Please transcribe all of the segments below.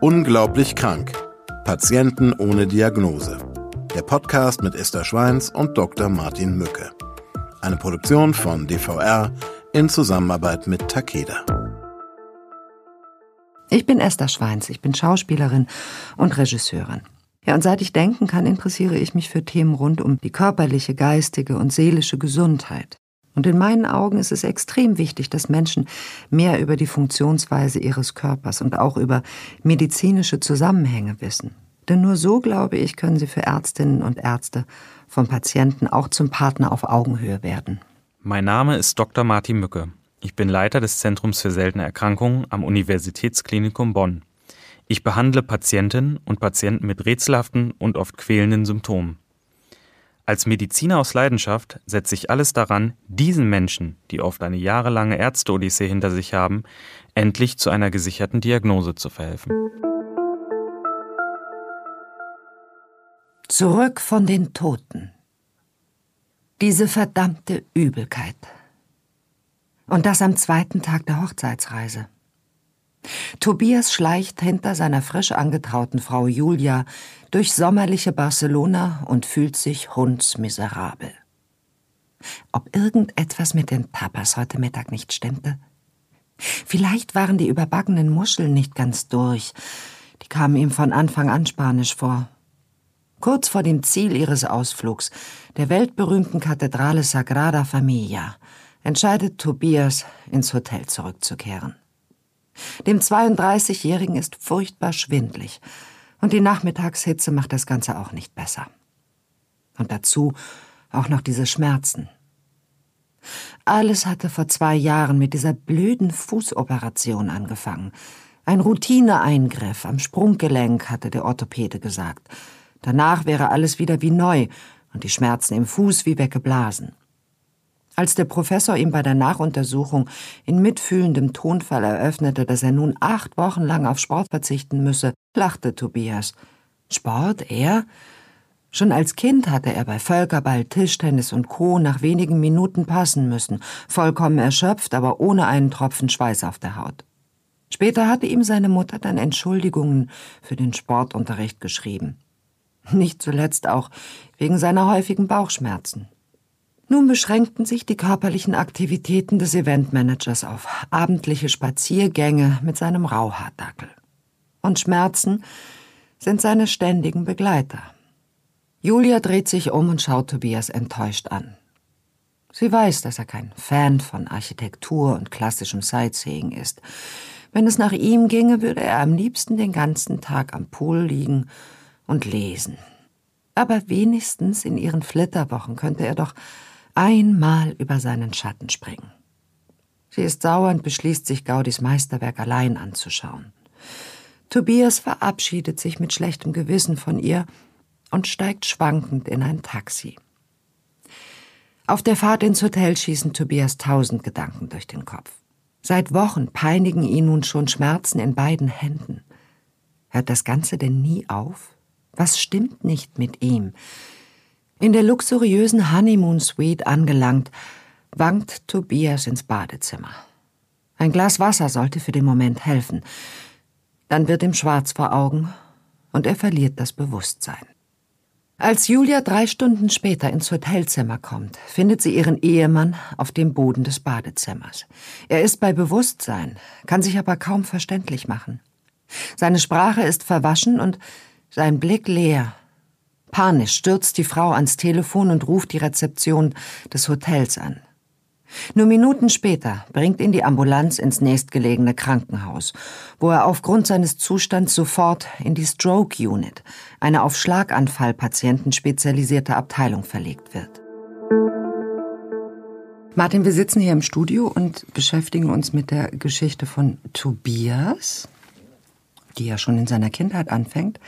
Unglaublich krank. Patienten ohne Diagnose. Der Podcast mit Esther Schweins und Dr. Martin Mücke. Eine Produktion von DVR in Zusammenarbeit mit Takeda. Ich bin Esther Schweins, ich bin Schauspielerin und Regisseurin. Ja, und seit ich denken kann, interessiere ich mich für Themen rund um die körperliche, geistige und seelische Gesundheit. Und in meinen Augen ist es extrem wichtig, dass Menschen mehr über die Funktionsweise ihres Körpers und auch über medizinische Zusammenhänge wissen. Denn nur so, glaube ich, können sie für Ärztinnen und Ärzte vom Patienten auch zum Partner auf Augenhöhe werden. Mein Name ist Dr. Martin Mücke. Ich bin Leiter des Zentrums für seltene Erkrankungen am Universitätsklinikum Bonn. Ich behandle Patientinnen und Patienten mit rätselhaften und oft quälenden Symptomen. Als Mediziner aus Leidenschaft setze ich alles daran, diesen Menschen, die oft eine jahrelange Ärzte-Odyssee hinter sich haben, endlich zu einer gesicherten Diagnose zu verhelfen. Zurück von den Toten. Diese verdammte Übelkeit. Und das am zweiten Tag der Hochzeitsreise. Tobias schleicht hinter seiner frisch angetrauten Frau Julia durch sommerliche Barcelona und fühlt sich hundsmiserabel. Ob irgendetwas mit den Tapas heute Mittag nicht stimmte? Vielleicht waren die überbackenen Muscheln nicht ganz durch. Die kamen ihm von Anfang an spanisch vor. Kurz vor dem Ziel ihres Ausflugs, der weltberühmten Kathedrale Sagrada Familia, entscheidet Tobias, ins Hotel zurückzukehren. Dem 32-Jährigen ist furchtbar schwindlig. Und die Nachmittagshitze macht das Ganze auch nicht besser. Und dazu auch noch diese Schmerzen. Alles hatte vor zwei Jahren mit dieser blöden Fußoperation angefangen. Ein Routineeingriff am Sprunggelenk, hatte der Orthopäde gesagt. Danach wäre alles wieder wie neu und die Schmerzen im Fuß wie weggeblasen. Als der Professor ihm bei der Nachuntersuchung in mitfühlendem Tonfall eröffnete, dass er nun acht Wochen lang auf Sport verzichten müsse, lachte Tobias. Sport, er? Schon als Kind hatte er bei Völkerball, Tischtennis und Co. nach wenigen Minuten passen müssen, vollkommen erschöpft, aber ohne einen Tropfen Schweiß auf der Haut. Später hatte ihm seine Mutter dann Entschuldigungen für den Sportunterricht geschrieben. Nicht zuletzt auch wegen seiner häufigen Bauchschmerzen. Nun beschränkten sich die körperlichen Aktivitäten des Eventmanagers auf abendliche Spaziergänge mit seinem Rauhaardackel. Und Schmerzen sind seine ständigen Begleiter. Julia dreht sich um und schaut Tobias enttäuscht an. Sie weiß, dass er kein Fan von Architektur und klassischem Sightseeing ist. Wenn es nach ihm ginge, würde er am liebsten den ganzen Tag am Pool liegen und lesen. Aber wenigstens in ihren Flitterwochen könnte er doch einmal über seinen Schatten springen. Sie ist sauer und beschließt sich, Gaudis Meisterwerk allein anzuschauen. Tobias verabschiedet sich mit schlechtem Gewissen von ihr und steigt schwankend in ein Taxi. Auf der Fahrt ins Hotel schießen Tobias tausend Gedanken durch den Kopf. Seit Wochen peinigen ihn nun schon Schmerzen in beiden Händen. Hört das Ganze denn nie auf? Was stimmt nicht mit ihm? In der luxuriösen Honeymoon Suite angelangt, wankt Tobias ins Badezimmer. Ein Glas Wasser sollte für den Moment helfen. Dann wird ihm schwarz vor Augen und er verliert das Bewusstsein. Als Julia drei Stunden später ins Hotelzimmer kommt, findet sie ihren Ehemann auf dem Boden des Badezimmers. Er ist bei Bewusstsein, kann sich aber kaum verständlich machen. Seine Sprache ist verwaschen und sein Blick leer, Panisch stürzt die Frau ans Telefon und ruft die Rezeption des Hotels an. Nur Minuten später bringt ihn die Ambulanz ins nächstgelegene Krankenhaus, wo er aufgrund seines Zustands sofort in die Stroke Unit, eine auf Schlaganfallpatienten spezialisierte Abteilung verlegt wird. Martin, wir sitzen hier im Studio und beschäftigen uns mit der Geschichte von Tobias, die ja schon in seiner Kindheit anfängt.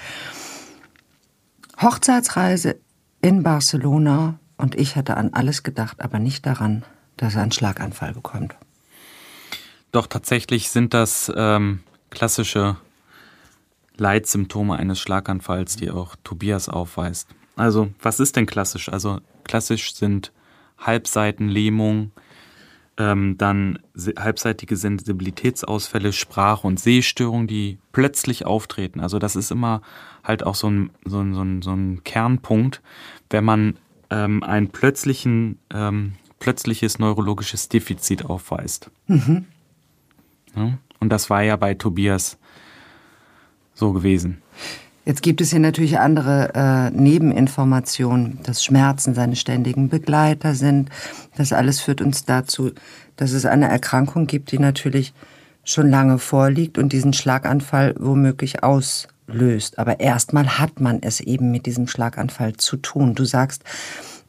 Hochzeitsreise in Barcelona und ich hatte an alles gedacht, aber nicht daran, dass er einen Schlaganfall bekommt. Doch tatsächlich sind das ähm, klassische Leitsymptome eines Schlaganfalls, die auch Tobias aufweist. Also, was ist denn klassisch? Also, klassisch sind Halbseitenlähmung, ähm, dann halbseitige Sensibilitätsausfälle, Sprach- und Sehstörungen, die plötzlich auftreten. Also das ist immer halt auch so ein, so ein, so ein, so ein Kernpunkt, wenn man ähm, ein plötzlichen, ähm, plötzliches neurologisches Defizit aufweist. Mhm. Ja? Und das war ja bei Tobias so gewesen. Jetzt gibt es hier natürlich andere äh, Nebeninformationen, dass Schmerzen seine ständigen Begleiter sind. Das alles führt uns dazu, dass es eine Erkrankung gibt, die natürlich schon lange vorliegt und diesen Schlaganfall womöglich auslöst. Aber erstmal hat man es eben mit diesem Schlaganfall zu tun. Du sagst,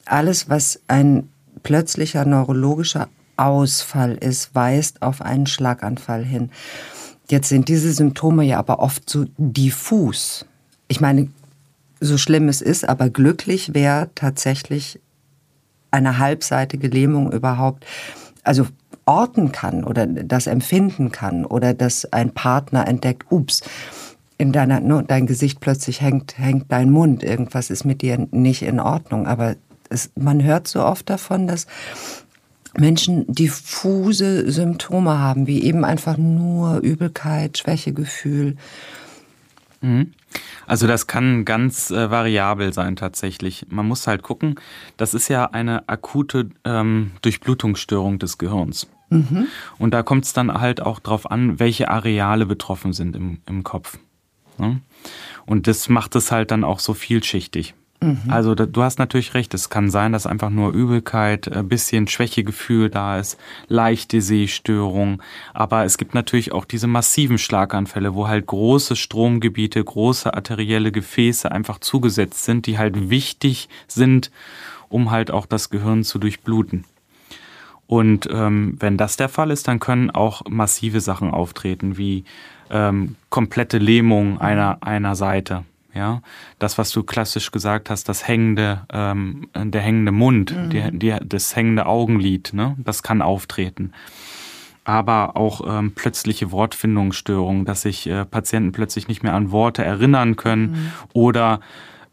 alles, was ein plötzlicher neurologischer Ausfall ist, weist auf einen Schlaganfall hin. Jetzt sind diese Symptome ja aber oft so diffus ich meine, so schlimm es ist, aber glücklich wäre tatsächlich eine halbseitige Lähmung überhaupt, also orten kann oder das empfinden kann oder dass ein Partner entdeckt, ups, in deiner, no, dein Gesicht plötzlich hängt, hängt dein Mund, irgendwas ist mit dir nicht in Ordnung. Aber es, man hört so oft davon, dass Menschen diffuse Symptome haben, wie eben einfach nur Übelkeit, Schwächegefühl. Mhm. Also das kann ganz äh, variabel sein tatsächlich. Man muss halt gucken, das ist ja eine akute ähm, Durchblutungsstörung des Gehirns. Mhm. Und da kommt es dann halt auch darauf an, welche Areale betroffen sind im, im Kopf. Ne? Und das macht es halt dann auch so vielschichtig. Mhm. Also du hast natürlich recht, es kann sein, dass einfach nur Übelkeit, ein bisschen Schwächegefühl da ist, leichte Sehstörung, aber es gibt natürlich auch diese massiven Schlaganfälle, wo halt große Stromgebiete, große arterielle Gefäße einfach zugesetzt sind, die halt wichtig sind, um halt auch das Gehirn zu durchbluten. Und ähm, wenn das der Fall ist, dann können auch massive Sachen auftreten, wie ähm, komplette Lähmung einer, einer Seite ja, das, was du klassisch gesagt hast, das hängende, ähm, der hängende Mund, mhm. die, die, das hängende Augenlid, ne, das kann auftreten. Aber auch ähm, plötzliche Wortfindungsstörungen, dass sich äh, Patienten plötzlich nicht mehr an Worte erinnern können mhm. oder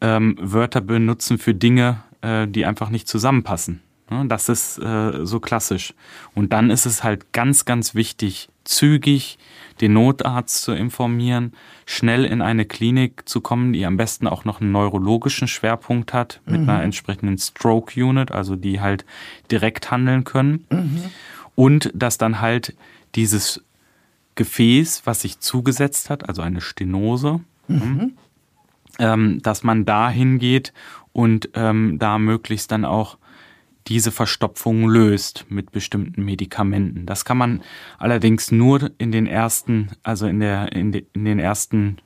ähm, Wörter benutzen für Dinge, äh, die einfach nicht zusammenpassen. Ne, das ist äh, so klassisch. Und dann ist es halt ganz, ganz wichtig, zügig den Notarzt zu informieren, schnell in eine Klinik zu kommen, die am besten auch noch einen neurologischen Schwerpunkt hat, mit mhm. einer entsprechenden Stroke Unit, also die halt direkt handeln können. Mhm. Und dass dann halt dieses Gefäß, was sich zugesetzt hat, also eine Stenose, mhm. ähm, dass man da hingeht und ähm, da möglichst dann auch diese Verstopfung löst mit bestimmten Medikamenten. Das kann man allerdings nur in den ersten, also in, der, in, de, in den ersten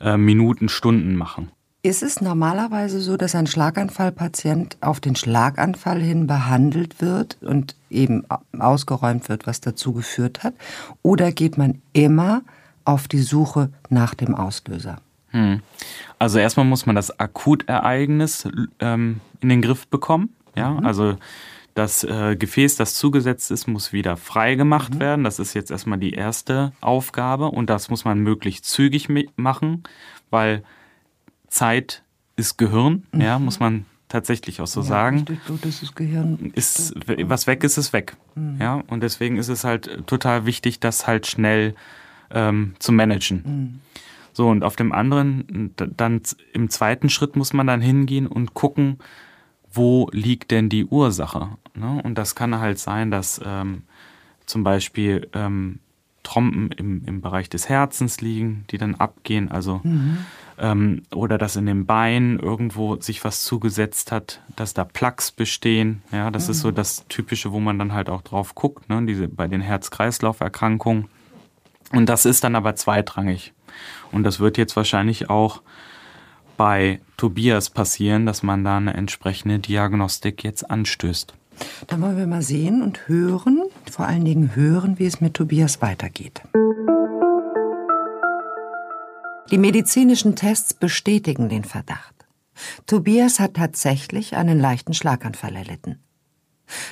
äh, Minuten, Stunden machen. Ist es normalerweise so, dass ein Schlaganfallpatient auf den Schlaganfall hin behandelt wird und eben ausgeräumt wird, was dazu geführt hat? Oder geht man immer auf die Suche nach dem Auslöser? Hm. Also erstmal muss man das Akutereignis ähm, in den Griff bekommen. Ja, mhm. also das äh, Gefäß, das zugesetzt ist, muss wieder frei gemacht mhm. werden. Das ist jetzt erstmal die erste Aufgabe und das muss man möglichst zügig machen, weil Zeit ist Gehirn, mhm. ja, muss man tatsächlich auch so ja, sagen. So, das Gehirn ist, was weg ist, ist weg. Mhm. Ja, und deswegen ist es halt total wichtig, das halt schnell ähm, zu managen. Mhm. So, und auf dem anderen, dann im zweiten Schritt muss man dann hingehen und gucken, wo liegt denn die Ursache? Ne? Und das kann halt sein, dass ähm, zum Beispiel ähm, Trompen im, im Bereich des Herzens liegen, die dann abgehen, also mhm. ähm, oder dass in den Beinen irgendwo sich was zugesetzt hat, dass da Plaques bestehen. Ja, das mhm. ist so das Typische, wo man dann halt auch drauf guckt, ne? diese bei den Herz-Kreislauf-Erkrankungen. Und das ist dann aber zweitrangig. Und das wird jetzt wahrscheinlich auch bei Tobias passieren, dass man da eine entsprechende Diagnostik jetzt anstößt. Dann wollen wir mal sehen und hören, vor allen Dingen hören, wie es mit Tobias weitergeht. Die medizinischen Tests bestätigen den Verdacht. Tobias hat tatsächlich einen leichten Schlaganfall erlitten.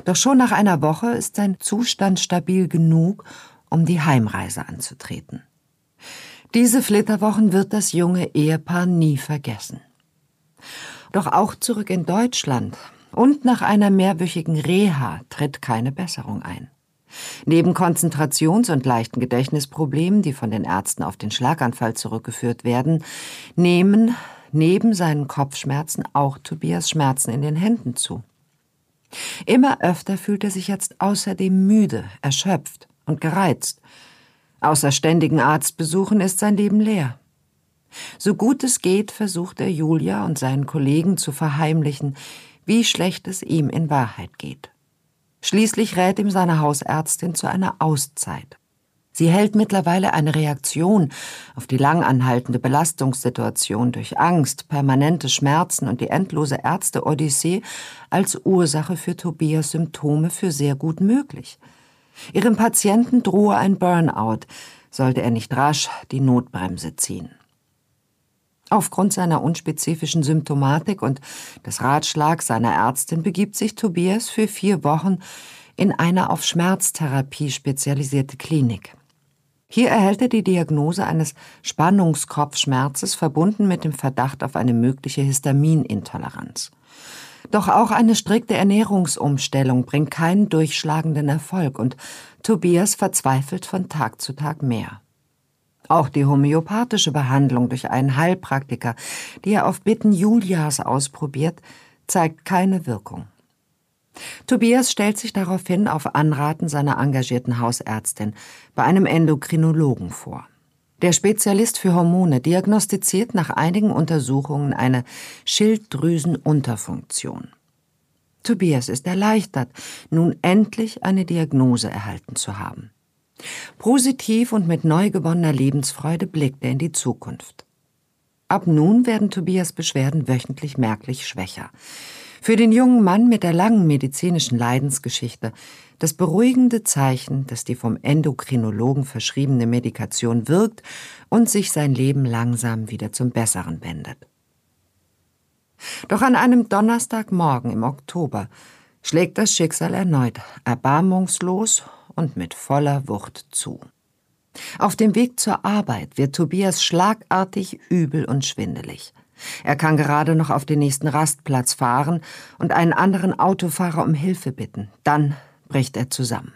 Doch schon nach einer Woche ist sein Zustand stabil genug, um die Heimreise anzutreten. Diese Flitterwochen wird das junge Ehepaar nie vergessen. Doch auch zurück in Deutschland und nach einer mehrwöchigen Reha tritt keine Besserung ein. Neben Konzentrations- und leichten Gedächtnisproblemen, die von den Ärzten auf den Schlaganfall zurückgeführt werden, nehmen neben seinen Kopfschmerzen auch Tobias Schmerzen in den Händen zu. Immer öfter fühlt er sich jetzt außerdem müde, erschöpft und gereizt. Außer ständigen Arztbesuchen ist sein Leben leer. So gut es geht, versucht er Julia und seinen Kollegen zu verheimlichen, wie schlecht es ihm in Wahrheit geht. Schließlich rät ihm seine Hausärztin zu einer Auszeit. Sie hält mittlerweile eine Reaktion auf die langanhaltende Belastungssituation durch Angst, permanente Schmerzen und die endlose Ärzte-Odyssee als Ursache für Tobias Symptome für sehr gut möglich. Ihrem Patienten drohe ein Burnout, sollte er nicht rasch die Notbremse ziehen. Aufgrund seiner unspezifischen Symptomatik und des Ratschlags seiner Ärztin begibt sich Tobias für vier Wochen in eine auf Schmerztherapie spezialisierte Klinik. Hier erhält er die Diagnose eines Spannungskopfschmerzes verbunden mit dem Verdacht auf eine mögliche Histaminintoleranz. Doch auch eine strikte Ernährungsumstellung bringt keinen durchschlagenden Erfolg und Tobias verzweifelt von Tag zu Tag mehr. Auch die homöopathische Behandlung durch einen Heilpraktiker, die er auf Bitten Julias ausprobiert, zeigt keine Wirkung. Tobias stellt sich daraufhin auf Anraten seiner engagierten Hausärztin bei einem Endokrinologen vor. Der Spezialist für Hormone diagnostiziert nach einigen Untersuchungen eine Schilddrüsenunterfunktion. Tobias ist erleichtert, nun endlich eine Diagnose erhalten zu haben. Positiv und mit neu gewonnener Lebensfreude blickt er in die Zukunft. Ab nun werden Tobias Beschwerden wöchentlich merklich schwächer. Für den jungen Mann mit der langen medizinischen Leidensgeschichte das beruhigende Zeichen, dass die vom Endokrinologen verschriebene Medikation wirkt und sich sein Leben langsam wieder zum Besseren wendet. Doch an einem Donnerstagmorgen im Oktober schlägt das Schicksal erneut erbarmungslos und mit voller Wucht zu. Auf dem Weg zur Arbeit wird Tobias schlagartig übel und schwindelig. Er kann gerade noch auf den nächsten Rastplatz fahren und einen anderen Autofahrer um Hilfe bitten. Dann bricht er zusammen.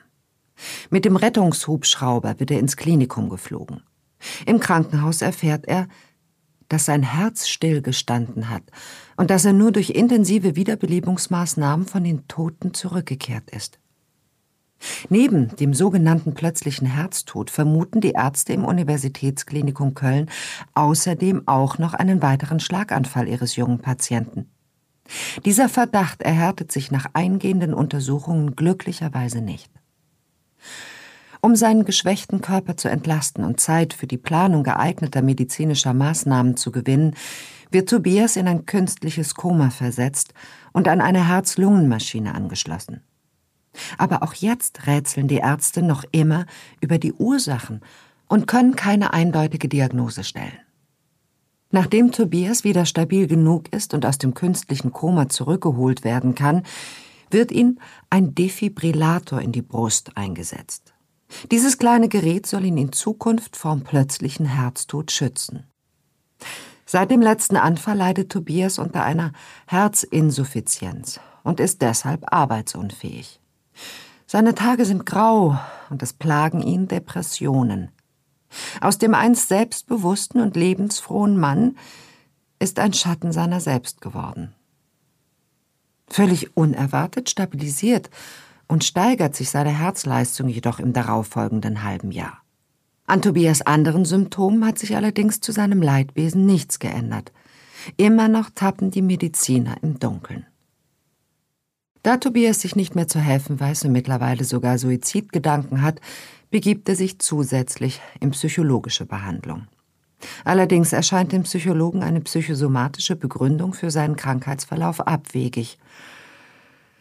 Mit dem Rettungshubschrauber wird er ins Klinikum geflogen. Im Krankenhaus erfährt er, dass sein Herz stillgestanden hat und dass er nur durch intensive Wiederbelebungsmaßnahmen von den Toten zurückgekehrt ist. Neben dem sogenannten plötzlichen Herztod vermuten die Ärzte im Universitätsklinikum Köln außerdem auch noch einen weiteren Schlaganfall ihres jungen Patienten. Dieser Verdacht erhärtet sich nach eingehenden Untersuchungen glücklicherweise nicht. Um seinen geschwächten Körper zu entlasten und Zeit für die Planung geeigneter medizinischer Maßnahmen zu gewinnen, wird Tobias in ein künstliches Koma versetzt und an eine Herz-Lungen-Maschine angeschlossen. Aber auch jetzt rätseln die Ärzte noch immer über die Ursachen und können keine eindeutige Diagnose stellen. Nachdem Tobias wieder stabil genug ist und aus dem künstlichen Koma zurückgeholt werden kann, wird ihm ein Defibrillator in die Brust eingesetzt. Dieses kleine Gerät soll ihn in Zukunft vom plötzlichen Herztod schützen. Seit dem letzten Anfall leidet Tobias unter einer Herzinsuffizienz und ist deshalb arbeitsunfähig. Seine Tage sind grau und es plagen ihn Depressionen. Aus dem einst selbstbewussten und lebensfrohen Mann ist ein Schatten seiner selbst geworden. Völlig unerwartet stabilisiert und steigert sich seine Herzleistung jedoch im darauffolgenden halben Jahr. An Tobias anderen Symptomen hat sich allerdings zu seinem Leidwesen nichts geändert. Immer noch tappen die Mediziner im Dunkeln. Da Tobias sich nicht mehr zu helfen weiß und mittlerweile sogar Suizidgedanken hat, begibt er sich zusätzlich in psychologische Behandlung. Allerdings erscheint dem Psychologen eine psychosomatische Begründung für seinen Krankheitsverlauf abwegig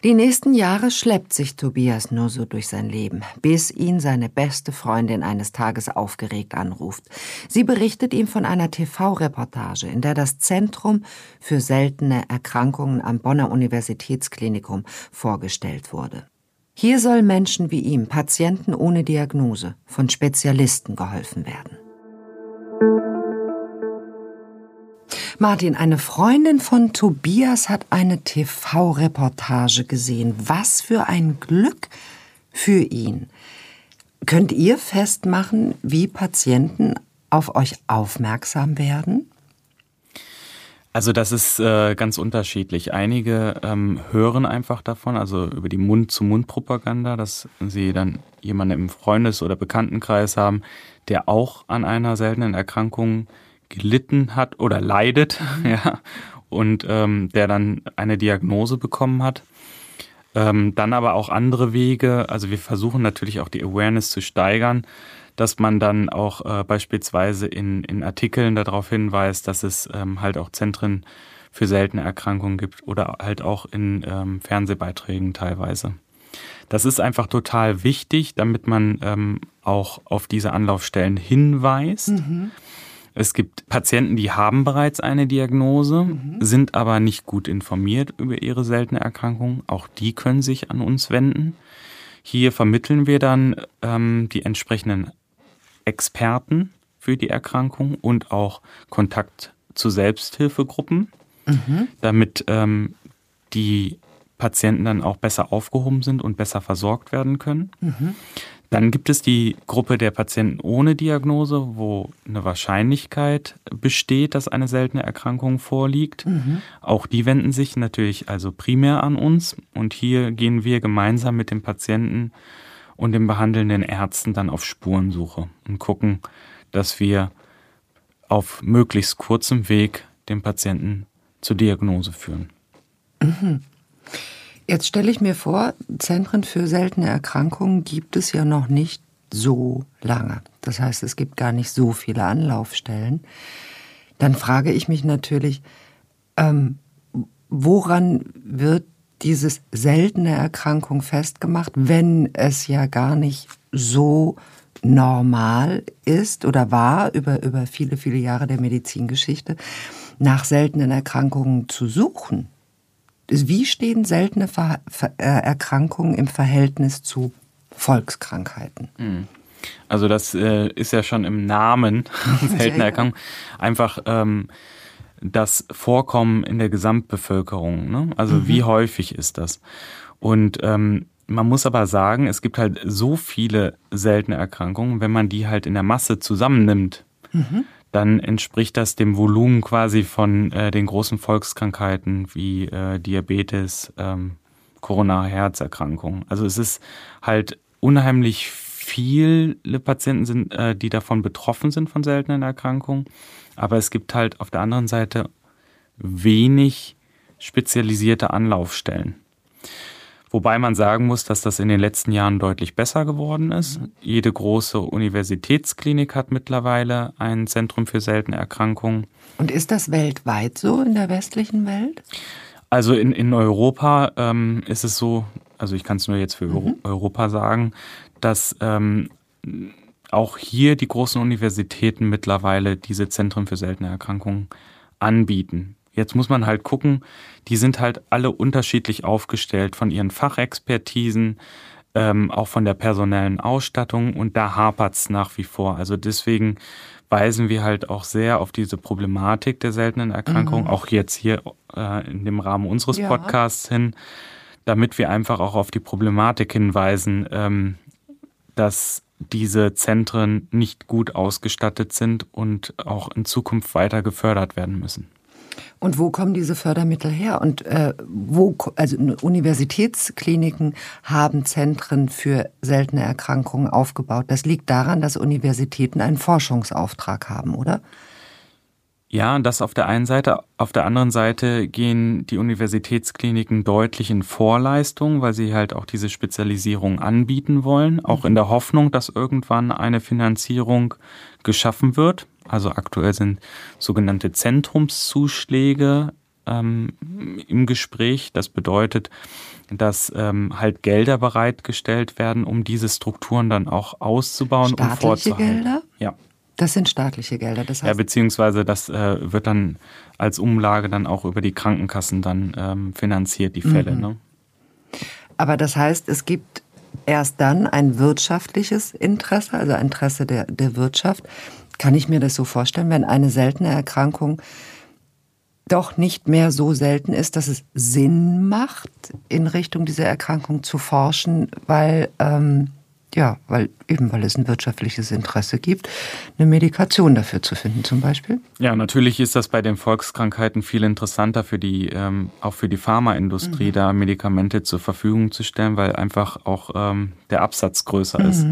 die nächsten Jahre schleppt sich Tobias nur so durch sein Leben, bis ihn seine beste Freundin eines Tages aufgeregt anruft. Sie berichtet ihm von einer TV-Reportage, in der das Zentrum für seltene Erkrankungen am Bonner Universitätsklinikum vorgestellt wurde. Hier soll Menschen wie ihm, Patienten ohne Diagnose, von Spezialisten geholfen werden. Martin, eine Freundin von Tobias hat eine TV-Reportage gesehen. Was für ein Glück für ihn. Könnt ihr festmachen, wie Patienten auf euch aufmerksam werden? Also das ist äh, ganz unterschiedlich. Einige ähm, hören einfach davon, also über die Mund-zu-Mund-Propaganda, dass sie dann jemanden im Freundes- oder Bekanntenkreis haben, der auch an einer seltenen Erkrankung gelitten hat oder leidet, mhm. ja, und ähm, der dann eine Diagnose bekommen hat. Ähm, dann aber auch andere Wege. Also wir versuchen natürlich auch die Awareness zu steigern dass man dann auch äh, beispielsweise in, in Artikeln darauf hinweist, dass es ähm, halt auch Zentren für seltene Erkrankungen gibt oder halt auch in ähm, Fernsehbeiträgen teilweise. Das ist einfach total wichtig, damit man ähm, auch auf diese Anlaufstellen hinweist. Mhm. Es gibt Patienten, die haben bereits eine Diagnose, mhm. sind aber nicht gut informiert über ihre seltene Erkrankung. Auch die können sich an uns wenden. Hier vermitteln wir dann ähm, die entsprechenden Experten für die Erkrankung und auch Kontakt zu Selbsthilfegruppen, mhm. damit ähm, die Patienten dann auch besser aufgehoben sind und besser versorgt werden können. Mhm. Dann gibt es die Gruppe der Patienten ohne Diagnose, wo eine Wahrscheinlichkeit besteht, dass eine seltene Erkrankung vorliegt. Mhm. Auch die wenden sich natürlich also primär an uns und hier gehen wir gemeinsam mit dem Patienten und den behandelnden Ärzten dann auf Spurensuche und gucken, dass wir auf möglichst kurzem Weg den Patienten zur Diagnose führen. Mhm. Jetzt stelle ich mir vor, Zentren für seltene Erkrankungen gibt es ja noch nicht so lange. Das heißt, es gibt gar nicht so viele Anlaufstellen. Dann frage ich mich natürlich, ähm, woran wird dieses seltene Erkrankung festgemacht, wenn es ja gar nicht so normal ist oder war über, über viele, viele Jahre der Medizingeschichte, nach seltenen Erkrankungen zu suchen. Wie stehen seltene Ver Ver äh, Erkrankungen im Verhältnis zu Volkskrankheiten? Hm. Also das äh, ist ja schon im Namen seltene Erkrankung einfach ähm, das Vorkommen in der Gesamtbevölkerung. Ne? Also mhm. wie häufig ist das? Und ähm, man muss aber sagen, es gibt halt so viele seltene Erkrankungen, wenn man die halt in der Masse zusammennimmt, mhm. Dann entspricht das dem Volumen quasi von äh, den großen Volkskrankheiten wie äh, Diabetes, ähm, koronare Herzerkrankungen. Also es ist halt unheimlich viele Patienten sind, äh, die davon betroffen sind von seltenen Erkrankungen. Aber es gibt halt auf der anderen Seite wenig spezialisierte Anlaufstellen. Wobei man sagen muss, dass das in den letzten Jahren deutlich besser geworden ist. Jede große Universitätsklinik hat mittlerweile ein Zentrum für seltene Erkrankungen. Und ist das weltweit so in der westlichen Welt? Also in, in Europa ähm, ist es so, also ich kann es nur jetzt für mhm. Europa sagen, dass ähm, auch hier die großen Universitäten mittlerweile diese Zentren für seltene Erkrankungen anbieten. Jetzt muss man halt gucken, die sind halt alle unterschiedlich aufgestellt von ihren Fachexpertisen, ähm, auch von der personellen Ausstattung und da hapert's nach wie vor. Also deswegen weisen wir halt auch sehr auf diese Problematik der seltenen Erkrankungen, mhm. auch jetzt hier äh, in dem Rahmen unseres ja. Podcasts hin, damit wir einfach auch auf die Problematik hinweisen, ähm, dass diese Zentren nicht gut ausgestattet sind und auch in Zukunft weiter gefördert werden müssen. Und wo kommen diese Fördermittel her? Und äh, wo, also Universitätskliniken haben Zentren für seltene Erkrankungen aufgebaut. Das liegt daran, dass Universitäten einen Forschungsauftrag haben, oder? Ja, das auf der einen Seite. Auf der anderen Seite gehen die Universitätskliniken deutlich in Vorleistung, weil sie halt auch diese Spezialisierung anbieten wollen, auch in der Hoffnung, dass irgendwann eine Finanzierung geschaffen wird. Also aktuell sind sogenannte Zentrumszuschläge ähm, im Gespräch. Das bedeutet, dass ähm, halt Gelder bereitgestellt werden, um diese Strukturen dann auch auszubauen Staatliche und vorzuhalten. Gelder? Ja. Das sind staatliche Gelder, das heißt. Ja, beziehungsweise das äh, wird dann als Umlage dann auch über die Krankenkassen dann ähm, finanziert, die Fälle. Mhm. Ne? Aber das heißt, es gibt erst dann ein wirtschaftliches Interesse, also Interesse der, der Wirtschaft. Kann ich mir das so vorstellen, wenn eine seltene Erkrankung doch nicht mehr so selten ist, dass es Sinn macht, in Richtung dieser Erkrankung zu forschen, weil ähm, ja, weil eben weil es ein wirtschaftliches Interesse gibt, eine Medikation dafür zu finden, zum Beispiel. Ja, natürlich ist das bei den Volkskrankheiten viel interessanter für die, ähm, auch für die Pharmaindustrie, mhm. da Medikamente zur Verfügung zu stellen, weil einfach auch ähm, der Absatz größer mhm. ist.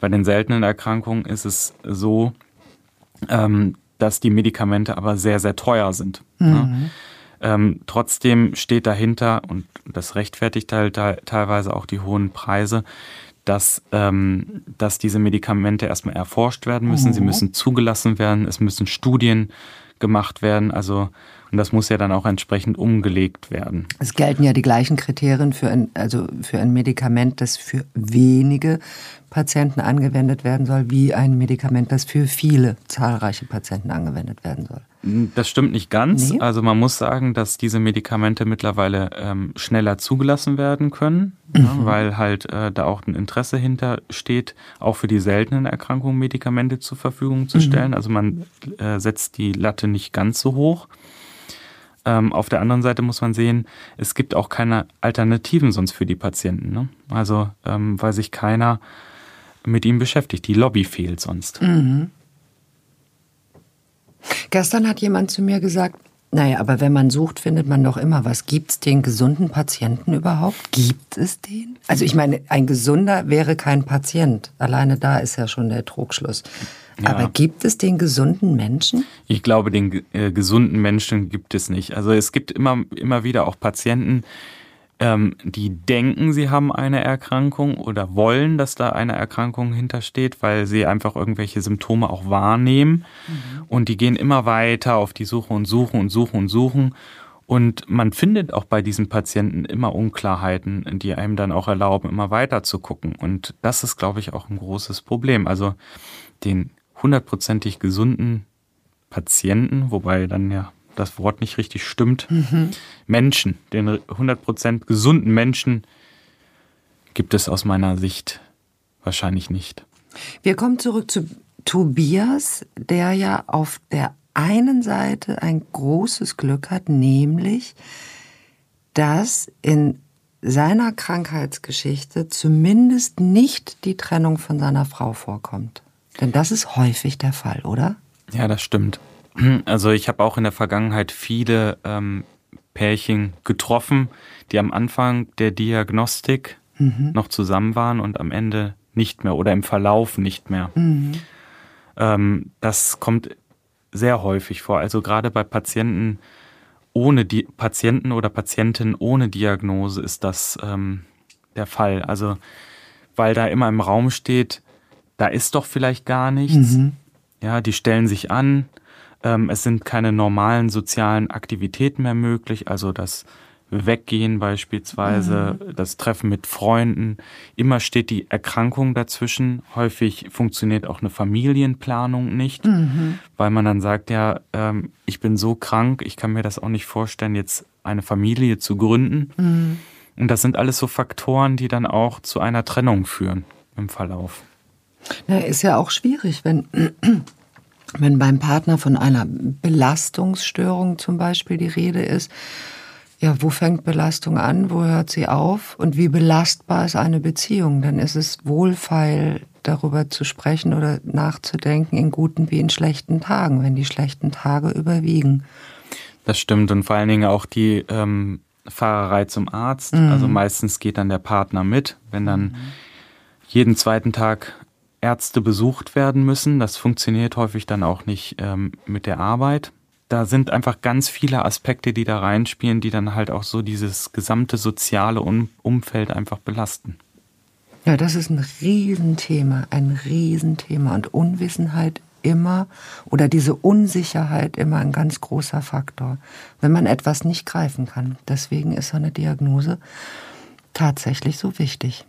Bei den seltenen Erkrankungen ist es so, ähm, dass die Medikamente aber sehr, sehr teuer sind. Mhm. Ne? Ähm, trotzdem steht dahinter, und das rechtfertigt halt teilweise auch die hohen Preise, dass, ähm, dass diese Medikamente erstmal erforscht werden müssen, mhm. sie müssen zugelassen werden, es müssen Studien gemacht werden, also und das muss ja dann auch entsprechend umgelegt werden. Es gelten ja die gleichen Kriterien für ein, also für ein Medikament, das für wenige Patienten angewendet werden soll, wie ein Medikament, das für viele, zahlreiche Patienten angewendet werden soll. Das stimmt nicht ganz. Nee. Also man muss sagen, dass diese Medikamente mittlerweile ähm, schneller zugelassen werden können, mhm. ja, weil halt äh, da auch ein Interesse hintersteht, auch für die seltenen Erkrankungen Medikamente zur Verfügung zu mhm. stellen. Mhm. Also man äh, setzt die Latte nicht ganz so hoch. Ähm, auf der anderen Seite muss man sehen, es gibt auch keine Alternativen sonst für die Patienten. Ne? Also ähm, weil sich keiner mit ihm beschäftigt. Die Lobby fehlt sonst. Mhm. Gestern hat jemand zu mir gesagt, naja, aber wenn man sucht, findet man doch immer was. Gibt es den gesunden Patienten überhaupt? Gibt es den? Also ich meine, ein gesunder wäre kein Patient. Alleine da ist ja schon der Trugschluss. Ja. Aber gibt es den gesunden Menschen? Ich glaube, den äh, gesunden Menschen gibt es nicht. Also es gibt immer, immer wieder auch Patienten, ähm, die denken, sie haben eine Erkrankung oder wollen, dass da eine Erkrankung hintersteht, weil sie einfach irgendwelche Symptome auch wahrnehmen. Mhm. Und die gehen immer weiter auf die Suche und suchen und suchen und suchen. Und man findet auch bei diesen Patienten immer Unklarheiten, die einem dann auch erlauben, immer weiter zu gucken. Und das ist, glaube ich, auch ein großes Problem. Also den hundertprozentig gesunden Patienten, wobei dann ja das Wort nicht richtig stimmt. Mhm. Menschen, den 100% gesunden Menschen gibt es aus meiner Sicht wahrscheinlich nicht. Wir kommen zurück zu Tobias, der ja auf der einen Seite ein großes Glück hat, nämlich, dass in seiner Krankheitsgeschichte zumindest nicht die Trennung von seiner Frau vorkommt. Denn das ist häufig der Fall, oder? Ja, das stimmt. Also ich habe auch in der Vergangenheit viele ähm, Pärchen getroffen, die am Anfang der Diagnostik mhm. noch zusammen waren und am Ende nicht mehr oder im Verlauf nicht mehr. Mhm. Ähm, das kommt sehr häufig vor. Also gerade bei Patienten ohne die Patienten oder Patienten ohne Diagnose ist das ähm, der Fall. Also weil da immer im Raum steht, da ist doch vielleicht gar nichts. Mhm. Ja, die stellen sich an, ähm, es sind keine normalen sozialen Aktivitäten mehr möglich, also das Weggehen beispielsweise, mhm. das Treffen mit Freunden. Immer steht die Erkrankung dazwischen. Häufig funktioniert auch eine Familienplanung nicht, mhm. weil man dann sagt, ja, ähm, ich bin so krank, ich kann mir das auch nicht vorstellen, jetzt eine Familie zu gründen. Mhm. Und das sind alles so Faktoren, die dann auch zu einer Trennung führen im Verlauf. Na, ist ja auch schwierig, wenn wenn beim Partner von einer Belastungsstörung zum Beispiel die Rede ist, ja, wo fängt Belastung an, wo hört sie auf und wie belastbar ist eine Beziehung? Dann ist es wohlfeil, darüber zu sprechen oder nachzudenken in guten wie in schlechten Tagen, wenn die schlechten Tage überwiegen. Das stimmt und vor allen Dingen auch die ähm, Fahrerei zum Arzt. Mhm. Also meistens geht dann der Partner mit, wenn dann mhm. jeden zweiten Tag Ärzte besucht werden müssen. Das funktioniert häufig dann auch nicht ähm, mit der Arbeit. Da sind einfach ganz viele Aspekte, die da reinspielen, die dann halt auch so dieses gesamte soziale um Umfeld einfach belasten. Ja, das ist ein Riesenthema, ein Riesenthema. Und Unwissenheit immer oder diese Unsicherheit immer ein ganz großer Faktor, wenn man etwas nicht greifen kann. Deswegen ist so eine Diagnose tatsächlich so wichtig.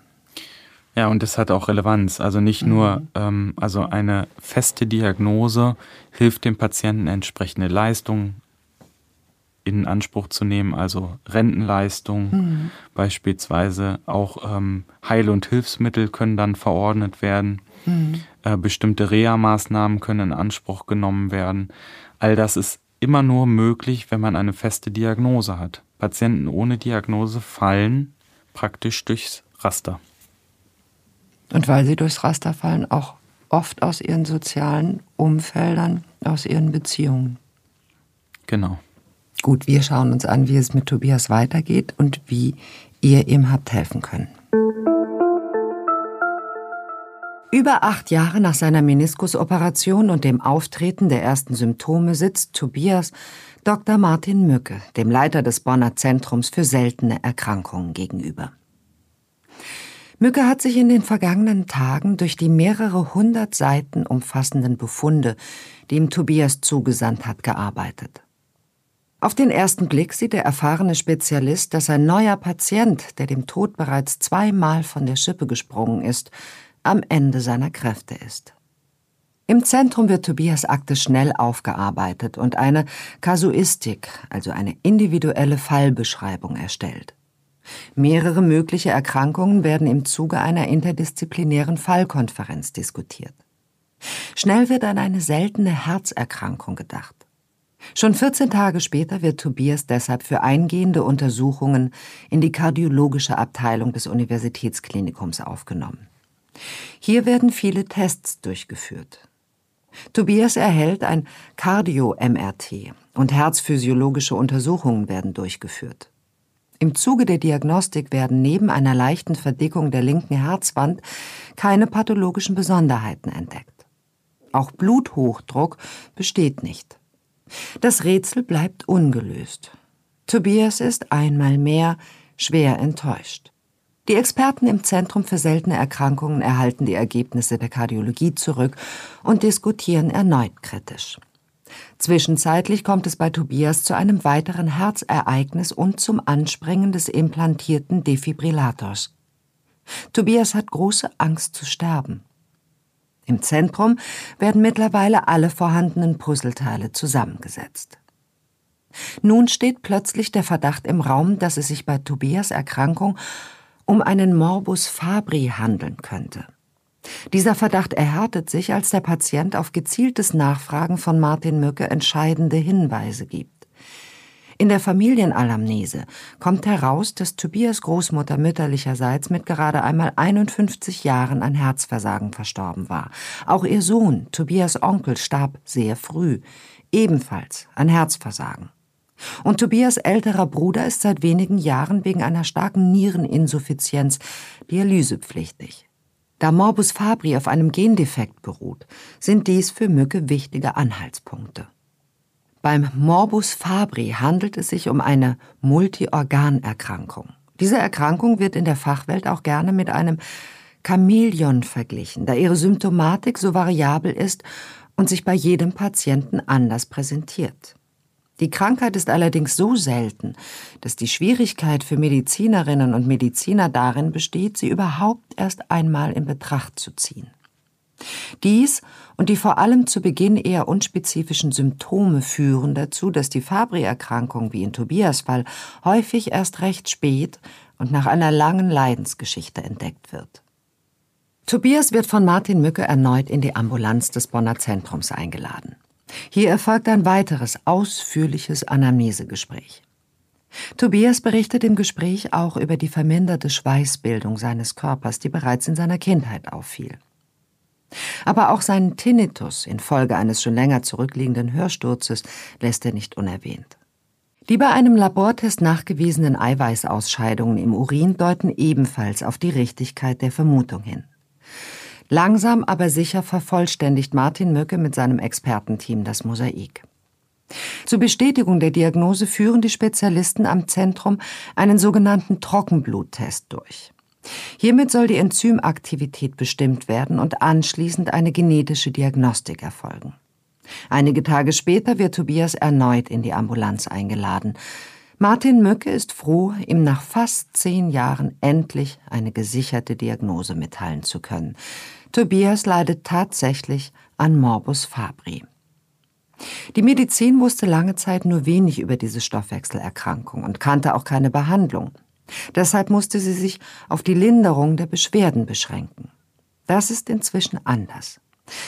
Ja, und das hat auch Relevanz. Also nicht nur, mhm. ähm, also eine feste Diagnose hilft dem Patienten entsprechende Leistungen in Anspruch zu nehmen, also Rentenleistung mhm. beispielsweise, auch ähm, Heil- und Hilfsmittel können dann verordnet werden, mhm. äh, bestimmte Reha-Maßnahmen können in Anspruch genommen werden. All das ist immer nur möglich, wenn man eine feste Diagnose hat. Patienten ohne Diagnose fallen praktisch durchs Raster. Und weil sie durchs Raster fallen, auch oft aus ihren sozialen Umfeldern, aus ihren Beziehungen. Genau. Gut, wir schauen uns an, wie es mit Tobias weitergeht und wie ihr ihm habt helfen können. Über acht Jahre nach seiner Meniskusoperation und dem Auftreten der ersten Symptome sitzt Tobias Dr. Martin Mücke, dem Leiter des Bonner Zentrums für seltene Erkrankungen, gegenüber. Mücke hat sich in den vergangenen Tagen durch die mehrere hundert Seiten umfassenden Befunde, die ihm Tobias zugesandt hat, gearbeitet. Auf den ersten Blick sieht der erfahrene Spezialist, dass ein neuer Patient, der dem Tod bereits zweimal von der Schippe gesprungen ist, am Ende seiner Kräfte ist. Im Zentrum wird Tobias Akte schnell aufgearbeitet und eine Kasuistik, also eine individuelle Fallbeschreibung erstellt. Mehrere mögliche Erkrankungen werden im Zuge einer interdisziplinären Fallkonferenz diskutiert. Schnell wird an eine seltene Herzerkrankung gedacht. Schon 14 Tage später wird Tobias deshalb für eingehende Untersuchungen in die kardiologische Abteilung des Universitätsklinikums aufgenommen. Hier werden viele Tests durchgeführt. Tobias erhält ein Cardio-MRT und herzphysiologische Untersuchungen werden durchgeführt. Im Zuge der Diagnostik werden neben einer leichten Verdickung der linken Herzwand keine pathologischen Besonderheiten entdeckt. Auch Bluthochdruck besteht nicht. Das Rätsel bleibt ungelöst. Tobias ist einmal mehr schwer enttäuscht. Die Experten im Zentrum für seltene Erkrankungen erhalten die Ergebnisse der Kardiologie zurück und diskutieren erneut kritisch. Zwischenzeitlich kommt es bei Tobias zu einem weiteren Herzereignis und zum Anspringen des implantierten Defibrillators. Tobias hat große Angst zu sterben. Im Zentrum werden mittlerweile alle vorhandenen Puzzleteile zusammengesetzt. Nun steht plötzlich der Verdacht im Raum, dass es sich bei Tobias Erkrankung um einen Morbus Fabri handeln könnte. Dieser Verdacht erhärtet sich, als der Patient auf gezieltes Nachfragen von Martin Mücke entscheidende Hinweise gibt. In der Familienanamnese kommt heraus, dass Tobias Großmutter mütterlicherseits mit gerade einmal 51 Jahren an Herzversagen verstorben war. Auch ihr Sohn, Tobias Onkel, starb sehr früh, ebenfalls an Herzversagen. Und Tobias älterer Bruder ist seit wenigen Jahren wegen einer starken Niereninsuffizienz dialysepflichtig. Da Morbus Fabri auf einem Gendefekt beruht, sind dies für Mücke wichtige Anhaltspunkte. Beim Morbus Fabri handelt es sich um eine Multiorganerkrankung. Diese Erkrankung wird in der Fachwelt auch gerne mit einem Chamäleon verglichen, da ihre Symptomatik so variabel ist und sich bei jedem Patienten anders präsentiert. Die Krankheit ist allerdings so selten, dass die Schwierigkeit für Medizinerinnen und Mediziner darin besteht, sie überhaupt erst einmal in Betracht zu ziehen. Dies und die vor allem zu Beginn eher unspezifischen Symptome führen dazu, dass die Fabry-Erkrankung wie in Tobias Fall häufig erst recht spät und nach einer langen Leidensgeschichte entdeckt wird. Tobias wird von Martin Mücke erneut in die Ambulanz des Bonner Zentrums eingeladen. Hier erfolgt ein weiteres ausführliches Anamnesegespräch. Tobias berichtet im Gespräch auch über die verminderte Schweißbildung seines Körpers, die bereits in seiner Kindheit auffiel. Aber auch seinen Tinnitus infolge eines schon länger zurückliegenden Hörsturzes lässt er nicht unerwähnt. Die bei einem Labortest nachgewiesenen Eiweißausscheidungen im Urin deuten ebenfalls auf die Richtigkeit der Vermutung hin. Langsam aber sicher vervollständigt Martin Möcke mit seinem Expertenteam das Mosaik. Zur Bestätigung der Diagnose führen die Spezialisten am Zentrum einen sogenannten Trockenbluttest durch. Hiermit soll die Enzymaktivität bestimmt werden und anschließend eine genetische Diagnostik erfolgen. Einige Tage später wird Tobias erneut in die Ambulanz eingeladen. Martin Mücke ist froh, ihm nach fast zehn Jahren endlich eine gesicherte Diagnose mitteilen zu können. Tobias leidet tatsächlich an Morbus Fabri. Die Medizin wusste lange Zeit nur wenig über diese Stoffwechselerkrankung und kannte auch keine Behandlung. Deshalb musste sie sich auf die Linderung der Beschwerden beschränken. Das ist inzwischen anders.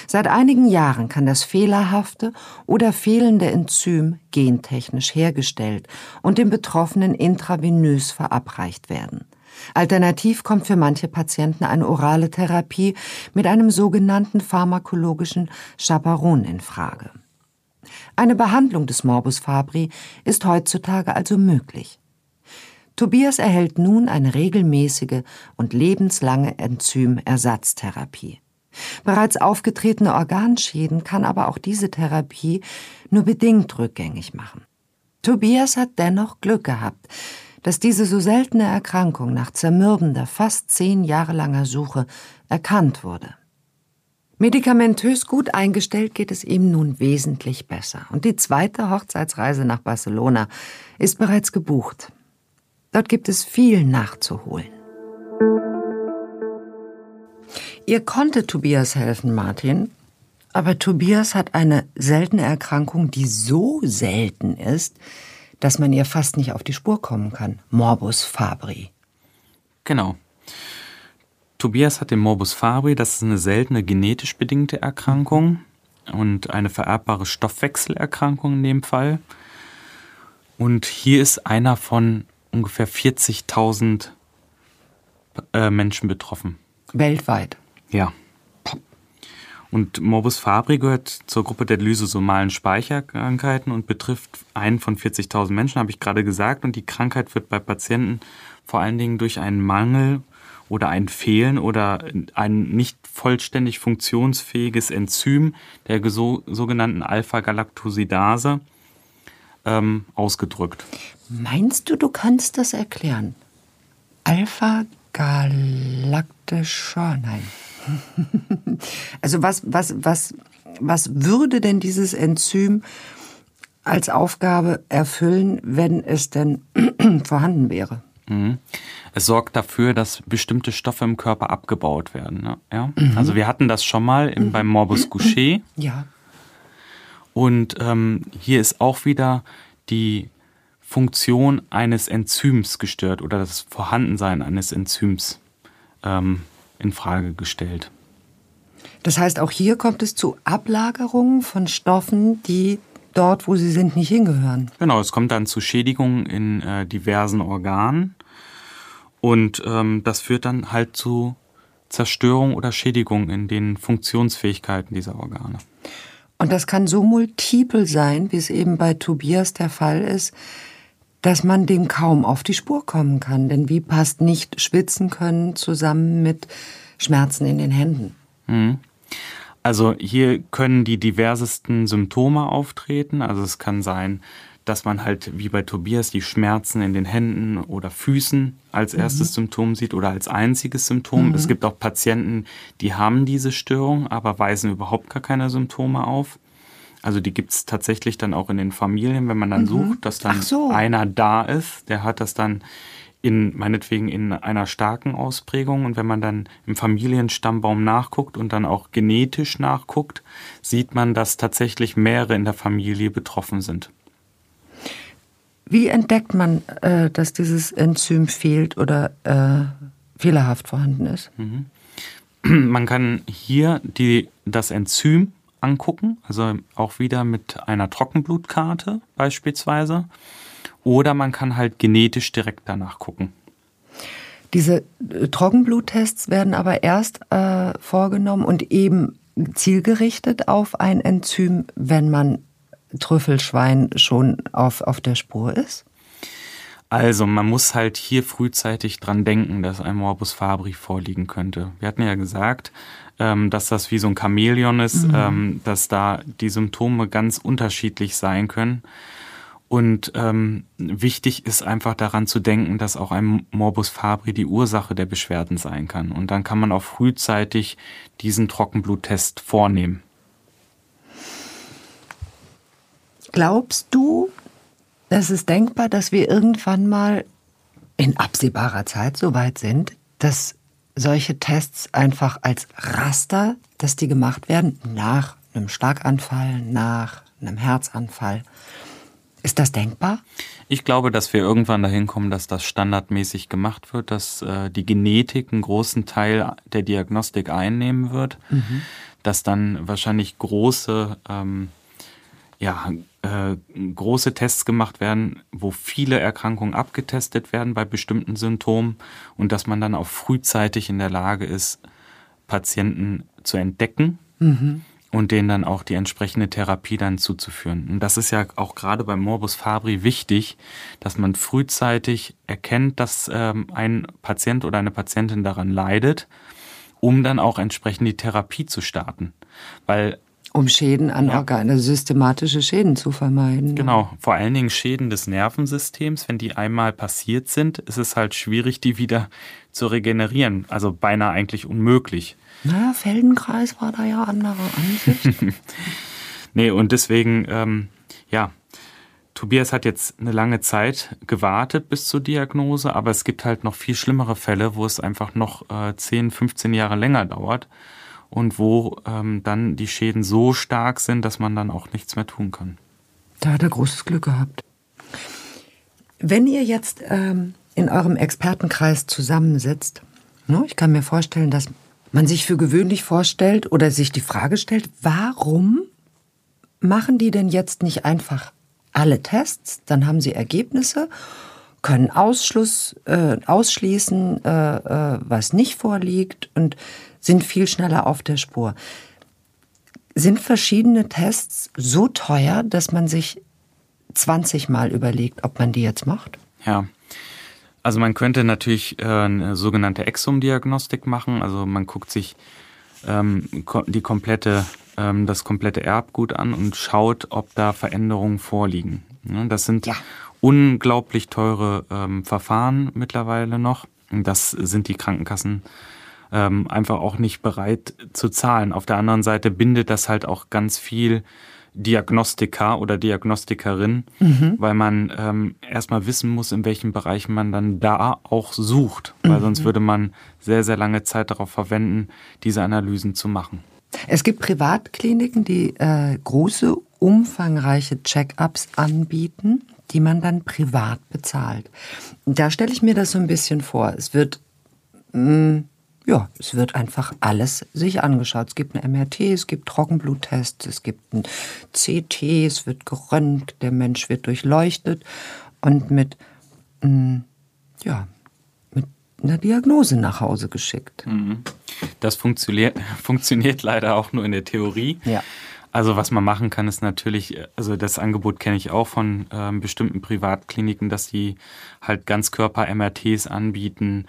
Seit einigen Jahren kann das fehlerhafte oder fehlende Enzym gentechnisch hergestellt und dem Betroffenen intravenös verabreicht werden. Alternativ kommt für manche Patienten eine orale Therapie mit einem sogenannten pharmakologischen Chaperon in Frage. Eine Behandlung des Morbus Fabri ist heutzutage also möglich. Tobias erhält nun eine regelmäßige und lebenslange Enzymersatztherapie. Bereits aufgetretene Organschäden kann aber auch diese Therapie nur bedingt rückgängig machen. Tobias hat dennoch Glück gehabt, dass diese so seltene Erkrankung nach zermürbender, fast zehn Jahre langer Suche erkannt wurde. Medikamentös gut eingestellt geht es ihm nun wesentlich besser. Und die zweite Hochzeitsreise nach Barcelona ist bereits gebucht. Dort gibt es viel nachzuholen. Ihr konnte Tobias helfen, Martin. Aber Tobias hat eine seltene Erkrankung, die so selten ist, dass man ihr fast nicht auf die Spur kommen kann. Morbus Fabri. Genau. Tobias hat den Morbus Fabri, das ist eine seltene genetisch bedingte Erkrankung und eine vererbbare Stoffwechselerkrankung in dem Fall. Und hier ist einer von ungefähr 40.000 äh, Menschen betroffen. Weltweit. Ja. Und Morbus Fabri gehört zur Gruppe der lysosomalen Speicherkrankheiten und betrifft einen von 40.000 Menschen, habe ich gerade gesagt. Und die Krankheit wird bei Patienten vor allen Dingen durch einen Mangel oder ein Fehlen oder ein nicht vollständig funktionsfähiges Enzym der so, sogenannten Alpha-Galactosidase ähm, ausgedrückt. Meinst du, du kannst das erklären? Alpha-galaktischer, nein. also was, was, was, was würde denn dieses Enzym als Aufgabe erfüllen, wenn es denn vorhanden wäre? Mhm. Es sorgt dafür, dass bestimmte Stoffe im Körper abgebaut werden. Ne? Ja? Mhm. Also wir hatten das schon mal im, beim Morbus Gaucher. Ja. Und ähm, hier ist auch wieder die Funktion eines Enzyms gestört oder das Vorhandensein eines Enzyms ähm, in Frage gestellt. Das heißt, auch hier kommt es zu Ablagerungen von Stoffen, die dort, wo sie sind, nicht hingehören. Genau, es kommt dann zu Schädigungen in äh, diversen Organen und ähm, das führt dann halt zu Zerstörung oder Schädigung in den Funktionsfähigkeiten dieser Organe. Und das kann so multiple sein, wie es eben bei Tobias der Fall ist, dass man dem kaum auf die Spur kommen kann. Denn wie passt nicht schwitzen können zusammen mit Schmerzen in den Händen? Mhm. Also hier können die diversesten Symptome auftreten. Also es kann sein, dass man halt wie bei Tobias die Schmerzen in den Händen oder Füßen als mhm. erstes mhm. Symptom sieht oder als einziges Symptom. Mhm. Es gibt auch Patienten, die haben diese Störung, aber weisen überhaupt gar keine Symptome auf. Also die gibt's tatsächlich dann auch in den Familien, wenn man dann mhm. sucht, dass dann so. einer da ist, der hat das dann in meinetwegen in einer starken Ausprägung und wenn man dann im Familienstammbaum nachguckt und dann auch genetisch nachguckt, sieht man, dass tatsächlich mehrere in der Familie betroffen sind. Wie entdeckt man, äh, dass dieses Enzym fehlt oder äh, fehlerhaft vorhanden ist? Mhm. Man kann hier die, das Enzym angucken, also auch wieder mit einer Trockenblutkarte beispielsweise. Oder man kann halt genetisch direkt danach gucken. Diese äh, Trockenbluttests werden aber erst äh, vorgenommen und eben zielgerichtet auf ein Enzym, wenn man Trüffelschwein schon auf, auf der Spur ist? Also, man muss halt hier frühzeitig dran denken, dass ein Morbus Fabri vorliegen könnte. Wir hatten ja gesagt, ähm, dass das wie so ein Chamäleon ist, mhm. ähm, dass da die Symptome ganz unterschiedlich sein können. Und ähm, wichtig ist einfach daran zu denken, dass auch ein Morbus Fabri die Ursache der Beschwerden sein kann. Und dann kann man auch frühzeitig diesen Trockenbluttest vornehmen. Glaubst du, es ist denkbar, dass wir irgendwann mal in absehbarer Zeit so weit sind, dass solche Tests einfach als Raster, dass die gemacht werden nach einem Schlaganfall, nach einem Herzanfall, Ist das denkbar? Ich glaube, dass wir irgendwann dahin kommen, dass das standardmäßig gemacht wird, dass äh, die Genetik einen großen Teil der Diagnostik einnehmen wird, mhm. dass dann wahrscheinlich große, ähm, ja, äh, große Tests gemacht werden, wo viele Erkrankungen abgetestet werden bei bestimmten Symptomen und dass man dann auch frühzeitig in der Lage ist, Patienten zu entdecken. Mhm und denen dann auch die entsprechende Therapie dann zuzuführen. Und das ist ja auch gerade beim Morbus Fabri wichtig, dass man frühzeitig erkennt, dass ähm, ein Patient oder eine Patientin daran leidet, um dann auch entsprechend die Therapie zu starten. Weil um Schäden an ja. Organe, systematische Schäden zu vermeiden. Genau, vor allen Dingen Schäden des Nervensystems. Wenn die einmal passiert sind, ist es halt schwierig, die wieder zu regenerieren. Also beinahe eigentlich unmöglich. Na, Feldenkreis war da ja anderer Ansicht. nee, und deswegen, ähm, ja, Tobias hat jetzt eine lange Zeit gewartet bis zur Diagnose, aber es gibt halt noch viel schlimmere Fälle, wo es einfach noch äh, 10, 15 Jahre länger dauert und wo ähm, dann die Schäden so stark sind, dass man dann auch nichts mehr tun kann. Da hat er großes Glück gehabt. Wenn ihr jetzt ähm, in eurem Expertenkreis zusammensitzt, ne, ich kann mir vorstellen, dass man sich für gewöhnlich vorstellt oder sich die Frage stellt, warum machen die denn jetzt nicht einfach alle Tests, dann haben sie Ergebnisse, können Ausschluss, äh, ausschließen, äh, äh, was nicht vorliegt und sind viel schneller auf der Spur. Sind verschiedene Tests so teuer, dass man sich 20 Mal überlegt, ob man die jetzt macht? Ja, also man könnte natürlich äh, eine sogenannte Exom-Diagnostik machen. Also man guckt sich ähm, die komplette, ähm, das komplette Erbgut an und schaut, ob da Veränderungen vorliegen. Ja, das sind ja. unglaublich teure ähm, Verfahren mittlerweile noch. Das sind die Krankenkassen ähm, einfach auch nicht bereit zu zahlen. Auf der anderen Seite bindet das halt auch ganz viel Diagnostiker oder Diagnostikerin, mhm. weil man ähm, erstmal wissen muss, in welchem Bereich man dann da auch sucht, weil mhm. sonst würde man sehr, sehr lange Zeit darauf verwenden, diese Analysen zu machen. Es gibt Privatkliniken, die äh, große, umfangreiche Check-ups anbieten, die man dann privat bezahlt. Da stelle ich mir das so ein bisschen vor. Es wird mh, mm, ja, es wird einfach alles sich angeschaut. Es gibt ein MRT, es gibt Trockenbluttests, es gibt ein CT, es wird gerönt, der Mensch wird durchleuchtet und mit, mm, ja, mit einer Diagnose nach Hause geschickt. Mhm. Das funktioniert, funktioniert leider auch nur in der Theorie. Ja. Also was man machen kann, ist natürlich, also das Angebot kenne ich auch von ähm, bestimmten Privatkliniken, dass die halt Ganzkörper-MRTs anbieten,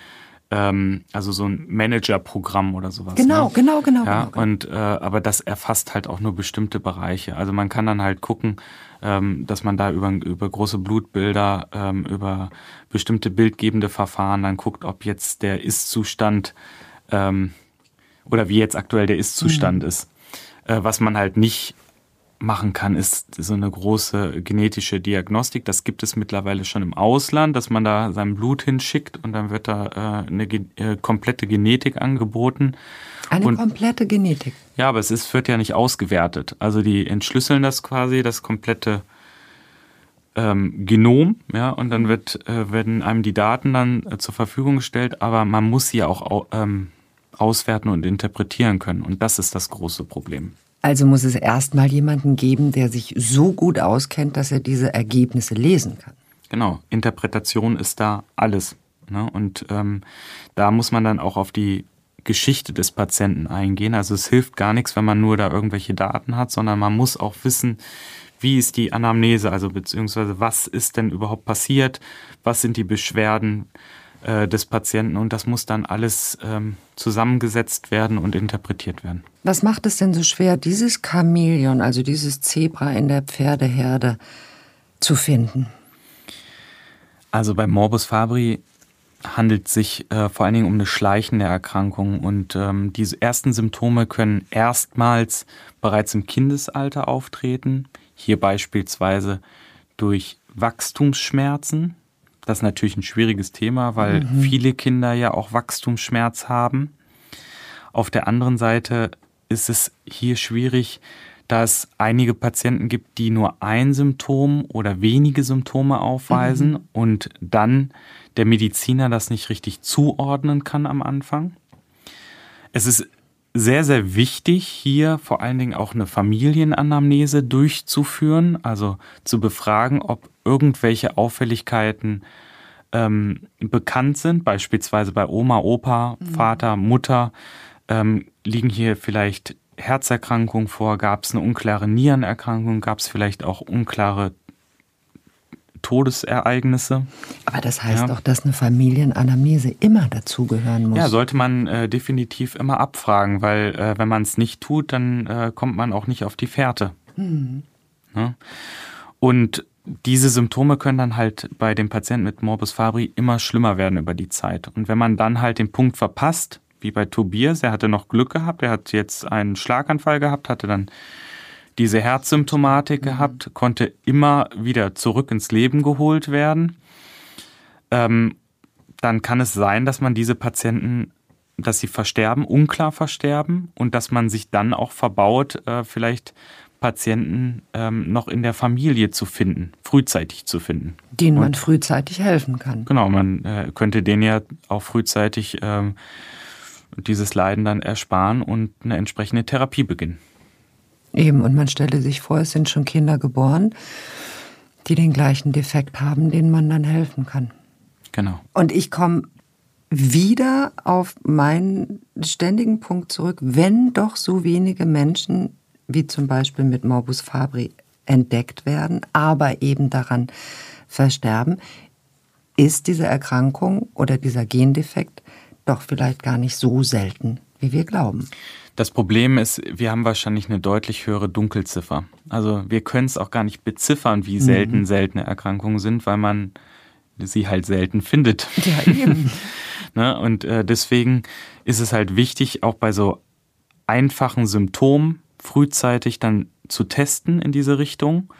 ähm, also so ein Managerprogramm oder sowas. Genau, ne? genau, genau. Ja, genau. und äh, aber das erfasst halt auch nur bestimmte Bereiche. Also man kann dann halt gucken, ähm, dass man da über, über große Blutbilder, ähm, über bestimmte bildgebende Verfahren dann guckt, ob jetzt der Ist-Zustand ähm, oder wie jetzt aktuell der Ist-Zustand mhm. ist. Äh, was man halt nicht machen kann, ist so eine große genetische Diagnostik. Das gibt es mittlerweile schon im Ausland, dass man da sein Blut hinschickt und dann wird da äh, eine äh, komplette Genetik angeboten. Eine und, komplette Genetik. Ja, aber es ist, wird ja nicht ausgewertet. Also die entschlüsseln das quasi, das komplette ähm, Genom, ja, und dann wird, äh, werden einem die Daten dann äh, zur Verfügung gestellt, aber man muss sie auch ähm, auswerten und interpretieren können. Und das ist das große Problem. Also muss es erstmal jemanden geben, der sich so gut auskennt, dass er diese Ergebnisse lesen kann. Genau, Interpretation ist da alles. Ne? Und ähm, da muss man dann auch auf die Geschichte des Patienten eingehen. Also es hilft gar nichts, wenn man nur da irgendwelche Daten hat, sondern man muss auch wissen, wie ist die Anamnese, also beziehungsweise was ist denn überhaupt passiert, was sind die Beschwerden, äh, des Patienten und das muss dann alles ähm, zusammengesetzt werden und interpretiert werden. Was macht es denn so schwer, dieses Chamäleon, also dieses Zebra in der Pferdeherde zu finden? Also bei Morbus Fabri handelt es sich äh, vor allen Dingen um eine schleichende Erkrankung und ähm, diese ersten Symptome können erstmals bereits im Kindesalter auftreten. Hier beispielsweise durch Wachstumsschmerzen, das ist natürlich ein schwieriges Thema, weil mhm. viele Kinder ja auch Wachstumsschmerz haben. Auf der anderen Seite ist es hier schwierig, da es einige Patienten gibt, die nur ein Symptom oder wenige Symptome aufweisen mhm. und dann der Mediziner das nicht richtig zuordnen kann am Anfang. Es ist sehr, sehr wichtig, hier vor allen Dingen auch eine Familienanamnese durchzuführen, also zu befragen, ob irgendwelche Auffälligkeiten ähm, bekannt sind, beispielsweise bei Oma, Opa, mhm. Vater, Mutter, ähm, liegen hier vielleicht Herzerkrankungen vor, gab es eine unklare Nierenerkrankung, gab es vielleicht auch unklare Todesereignisse. Aber das heißt ja. auch, dass eine Familienanamnese immer dazugehören muss. Ja, sollte man äh, definitiv immer abfragen, weil äh, wenn man es nicht tut, dann äh, kommt man auch nicht auf die Fährte. Mhm. Ja? Und diese Symptome können dann halt bei dem Patienten mit Morbus Fabri immer schlimmer werden über die Zeit. Und wenn man dann halt den Punkt verpasst, wie bei Tobias, er hatte noch Glück gehabt, er hat jetzt einen Schlaganfall gehabt, hatte dann diese Herzsymptomatik mhm. gehabt, konnte immer wieder zurück ins Leben geholt werden. Ähm, dann kann es sein, dass man diese Patienten, dass sie versterben, unklar versterben und dass man sich dann auch verbaut, äh, vielleicht Patienten ähm, noch in der Familie zu finden, frühzeitig zu finden. Denen man frühzeitig helfen kann. Genau, man äh, könnte denen ja auch frühzeitig ähm, dieses Leiden dann ersparen und eine entsprechende Therapie beginnen. Eben, und man stelle sich vor, es sind schon Kinder geboren, die den gleichen Defekt haben, denen man dann helfen kann. Genau. Und ich komme wieder auf meinen ständigen Punkt zurück, wenn doch so wenige Menschen wie zum Beispiel mit Morbus Fabri, entdeckt werden, aber eben daran versterben, ist diese Erkrankung oder dieser Gendefekt doch vielleicht gar nicht so selten, wie wir glauben. Das Problem ist, wir haben wahrscheinlich eine deutlich höhere Dunkelziffer. Also wir können es auch gar nicht beziffern, wie selten mhm. seltene Erkrankungen sind, weil man sie halt selten findet. Ja, eben. ne? Und äh, deswegen ist es halt wichtig, auch bei so einfachen Symptomen frühzeitig dann zu testen in diese Richtung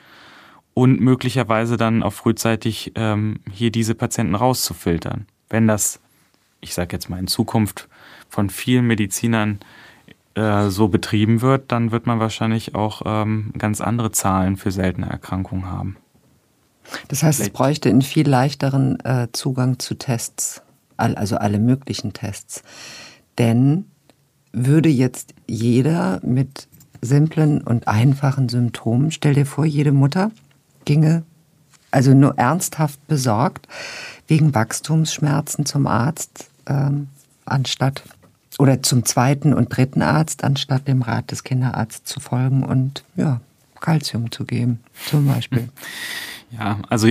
und möglicherweise dann auch frühzeitig ähm, hier diese Patienten rauszufiltern. Wenn das, ich sage jetzt mal in Zukunft, von vielen Medizinern äh, so betrieben wird, dann wird man wahrscheinlich auch ähm, ganz andere Zahlen für seltene Erkrankungen haben. Das heißt, es bräuchte einen viel leichteren äh, Zugang zu Tests, also alle möglichen Tests. Denn würde jetzt jeder mit simplen und einfachen Symptomen. Stell dir vor, jede Mutter ginge also nur ernsthaft besorgt wegen Wachstumsschmerzen zum Arzt ähm, anstatt oder zum zweiten und dritten Arzt anstatt dem Rat des Kinderarztes zu folgen und ja Kalzium zu geben zum Beispiel. Ja, also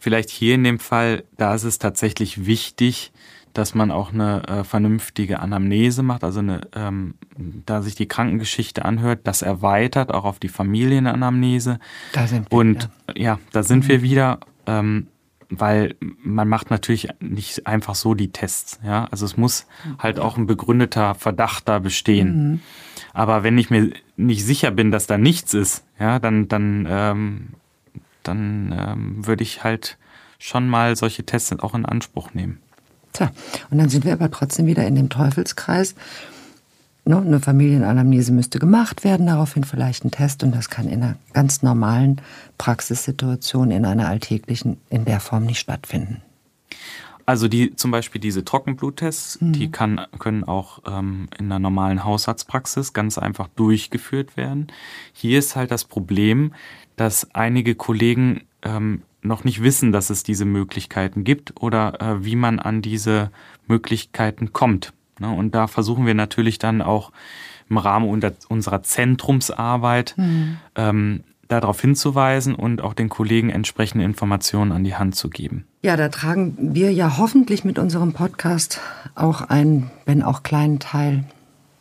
vielleicht hier in dem Fall, da ist es tatsächlich wichtig, dass man auch eine äh, vernünftige Anamnese macht, also eine, ähm, da sich die Krankengeschichte anhört, das erweitert auch auf die Familienanamnese. Da sind wir Und wieder. ja, da sind mhm. wir wieder, ähm, weil man macht natürlich nicht einfach so die Tests. Ja, also es muss halt auch ein begründeter Verdacht da bestehen. Mhm. Aber wenn ich mir nicht sicher bin, dass da nichts ist, ja, dann dann ähm, dann ähm, würde ich halt schon mal solche Tests auch in Anspruch nehmen. Tja, und dann sind wir aber trotzdem wieder in dem Teufelskreis. Ne, eine Familienanamnese müsste gemacht werden, daraufhin vielleicht ein Test und das kann in einer ganz normalen Praxissituation, in einer alltäglichen, in der Form nicht stattfinden. Also die zum Beispiel diese Trockenbluttests, mhm. die kann, können auch ähm, in einer normalen Hausarztpraxis ganz einfach durchgeführt werden. Hier ist halt das Problem, dass einige Kollegen ähm, noch nicht wissen, dass es diese Möglichkeiten gibt oder äh, wie man an diese Möglichkeiten kommt. Ne? Und da versuchen wir natürlich dann auch im Rahmen unserer Zentrumsarbeit mhm. ähm, darauf hinzuweisen und auch den Kollegen entsprechende Informationen an die Hand zu geben. Ja, da tragen wir ja hoffentlich mit unserem Podcast auch einen, wenn auch kleinen Teil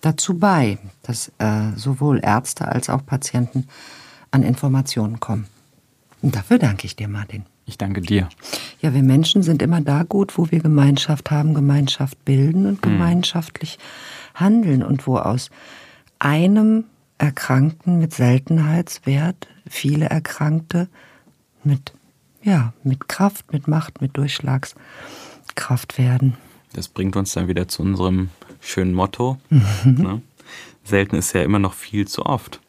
dazu bei, dass äh, sowohl Ärzte als auch Patienten an Informationen kommen. Und dafür danke ich dir, Martin. Ich danke dir. Ja, wir Menschen sind immer da gut, wo wir Gemeinschaft haben, Gemeinschaft bilden und hm. gemeinschaftlich hm. handeln und wo aus einem Erkrankten mit Seltenheitswert viele Erkrankte mit, ja, mit Kraft, mit Macht, mit Durchschlagskraft werden. Das bringt uns dann wieder zu unserem schönen Motto. Mhm. Ne? Selten ist ja immer noch viel zu oft.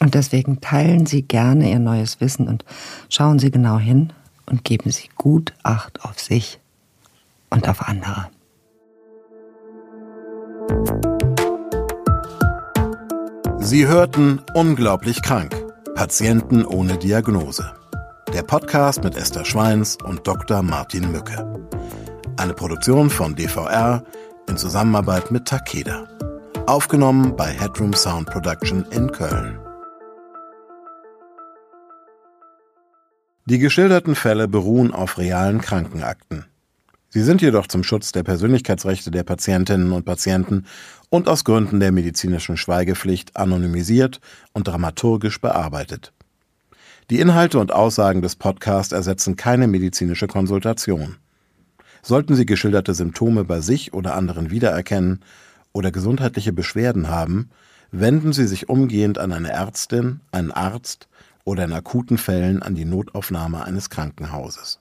Und deswegen teilen Sie gerne Ihr neues Wissen und schauen Sie genau hin und geben Sie gut Acht auf sich und auf andere. Sie hörten Unglaublich krank. Patienten ohne Diagnose. Der Podcast mit Esther Schweins und Dr. Martin Mücke. Eine Produktion von DVR in Zusammenarbeit mit Takeda. Aufgenommen bei Headroom Sound Production in Köln. Die geschilderten Fälle beruhen auf realen Krankenakten. Sie sind jedoch zum Schutz der Persönlichkeitsrechte der Patientinnen und Patienten und aus Gründen der medizinischen Schweigepflicht anonymisiert und dramaturgisch bearbeitet. Die Inhalte und Aussagen des Podcasts ersetzen keine medizinische Konsultation. Sollten Sie geschilderte Symptome bei sich oder anderen wiedererkennen oder gesundheitliche Beschwerden haben, wenden Sie sich umgehend an eine Ärztin, einen Arzt oder in akuten Fällen an die Notaufnahme eines Krankenhauses.